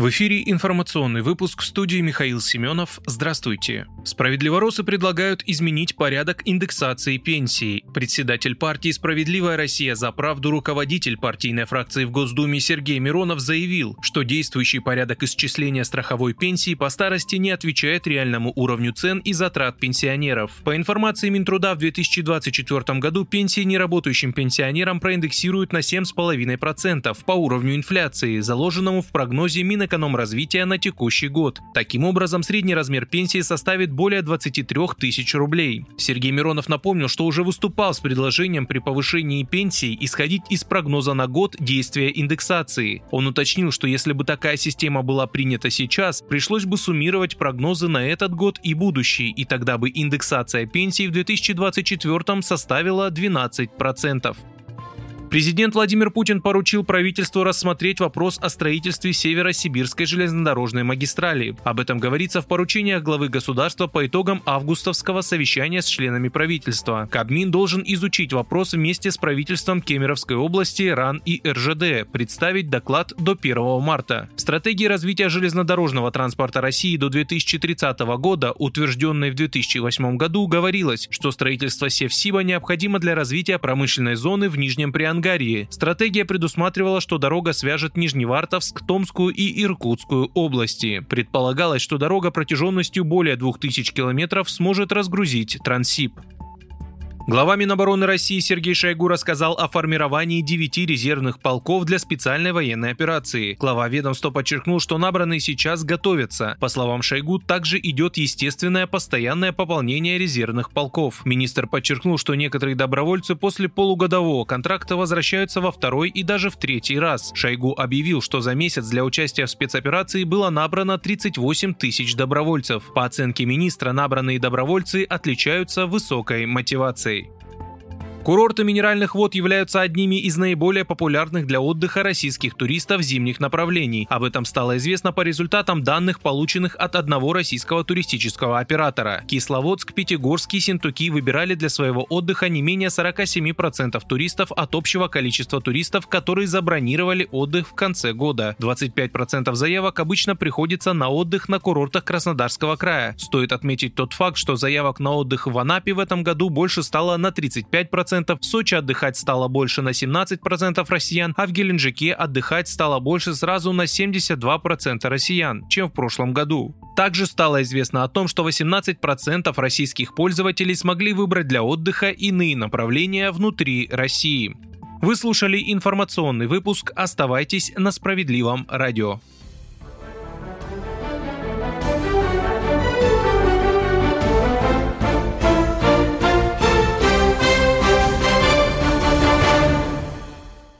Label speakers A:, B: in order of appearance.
A: В эфире информационный выпуск в студии Михаил Семенов. Здравствуйте. Справедливоросы предлагают изменить порядок индексации пенсий. Председатель партии «Справедливая Россия за правду» руководитель партийной фракции в Госдуме Сергей Миронов заявил, что действующий порядок исчисления страховой пенсии по старости не отвечает реальному уровню цен и затрат пенсионеров. По информации Минтруда, в 2024 году пенсии неработающим пенсионерам проиндексируют на 7,5% по уровню инфляции, заложенному в прогнозе Минэкономики Минэкономразвития на текущий год. Таким образом, средний размер пенсии составит более 23 тысяч рублей. Сергей Миронов напомнил, что уже выступал с предложением при повышении пенсий исходить из прогноза на год действия индексации. Он уточнил, что если бы такая система была принята сейчас, пришлось бы суммировать прогнозы на этот год и будущий, и тогда бы индексация пенсий в 2024 составила 12%. Президент Владимир Путин поручил правительству рассмотреть вопрос о строительстве Северо-Сибирской железнодорожной магистрали. Об этом говорится в поручениях главы государства по итогам августовского совещания с членами правительства. Кабмин должен изучить вопрос вместе с правительством Кемеровской области, РАН и РЖД, представить доклад до 1 марта. Стратегии развития железнодорожного транспорта России до 2030 года, утвержденной в 2008 году, говорилось, что строительство Севсиба необходимо для развития промышленной зоны в Нижнем Приангарии Ангарии. Стратегия предусматривала, что дорога свяжет Нижневартовск, Томскую и Иркутскую области. Предполагалось, что дорога протяженностью более 2000 километров сможет разгрузить Трансип. Глава Минобороны России Сергей Шойгу рассказал о формировании девяти резервных полков для специальной военной операции. Глава ведомства подчеркнул, что набранные сейчас готовятся. По словам Шойгу, также идет естественное постоянное пополнение резервных полков. Министр подчеркнул, что некоторые добровольцы после полугодового контракта возвращаются во второй и даже в третий раз. Шойгу объявил, что за месяц для участия в спецоперации было набрано 38 тысяч добровольцев. По оценке министра, набранные добровольцы отличаются высокой мотивацией. Курорты минеральных вод являются одними из наиболее популярных для отдыха российских туристов зимних направлений. Об этом стало известно по результатам данных, полученных от одного российского туристического оператора. Кисловодск, Пятигорск и Синтуки выбирали для своего отдыха не менее 47% туристов от общего количества туристов, которые забронировали отдых в конце года. 25% заявок обычно приходится на отдых на курортах Краснодарского края. Стоит отметить тот факт, что заявок на отдых в Анапе в этом году больше стало на 35%, 10%, в Сочи отдыхать стало больше на 17% россиян, а в Геленджике отдыхать стало больше сразу на 72% россиян, чем в прошлом году. Также стало известно о том, что 18% российских пользователей смогли выбрать для отдыха иные направления внутри России. Вы слушали информационный выпуск «Оставайтесь на справедливом радио».